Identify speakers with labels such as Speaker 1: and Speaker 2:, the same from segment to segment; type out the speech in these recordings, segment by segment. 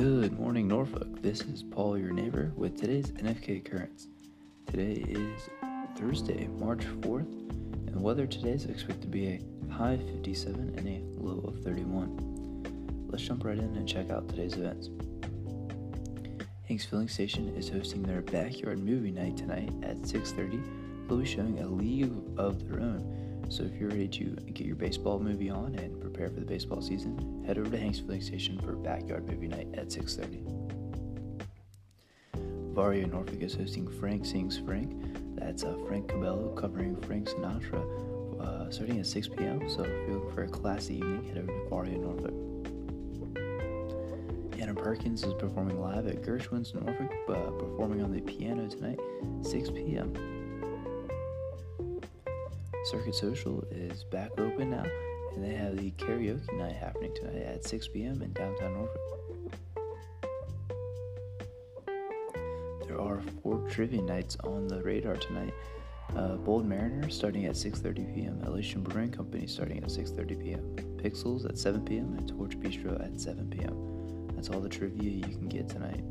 Speaker 1: Norfolk. This is Paul, your neighbor, with today's NFK Currents. Today is Thursday, March 4th, and the weather today is expected to be a high 57 and a low of 31. Let's jump right in and check out today's events. Hanks Filling Station is hosting their backyard movie night tonight at 6:30. They'll be showing a league of their own so if you're ready to get your baseball movie on and prepare for the baseball season, head over to Hanks Filling Station for backyard movie night at 6:30. Varia Norfolk is hosting Frank Sings Frank. That's uh, Frank Cabello covering Frank Sinatra, uh, starting at 6 p.m. So if you're looking for a classy evening, head over to Varia Norfolk. Anna Perkins is performing live at Gershwin's Norfolk, uh, performing on the piano tonight, 6 p.m. Circuit Social is back open now, and they have the karaoke night happening tonight at 6 p.m. in downtown Norfolk. There are four trivia nights on the radar tonight. Uh, Bold Mariner starting at 6:30 p.m. Elation Brewing Company starting at 6:30 p.m. Pixels at 7 p.m. and Torch Bistro at 7 p.m. That's all the trivia you can get tonight.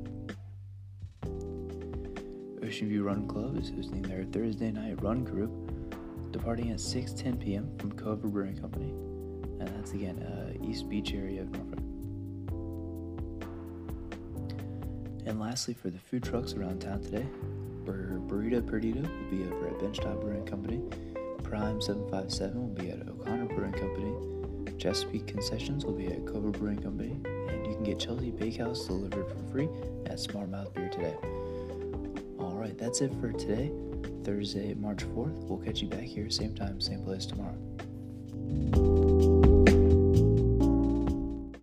Speaker 1: Ocean View Run Club is hosting their Thursday night run group departing at 6:10 p.m. from Cova Brewing Company, and that's again uh, East Beach area of Norfolk. And lastly, for the food trucks around town today, Burrito Perdido will be over at Benchtop Brewing Company. Prime 757 will be at O'Connor Brewing Company. Chesapeake Concessions will be at Cova Brewing Company, and you can get Chelsea Bakehouse delivered for free at Smartmouth Beer today. All right, that's it for today. Thursday, March 4th. We'll catch you back here, same time, same place tomorrow.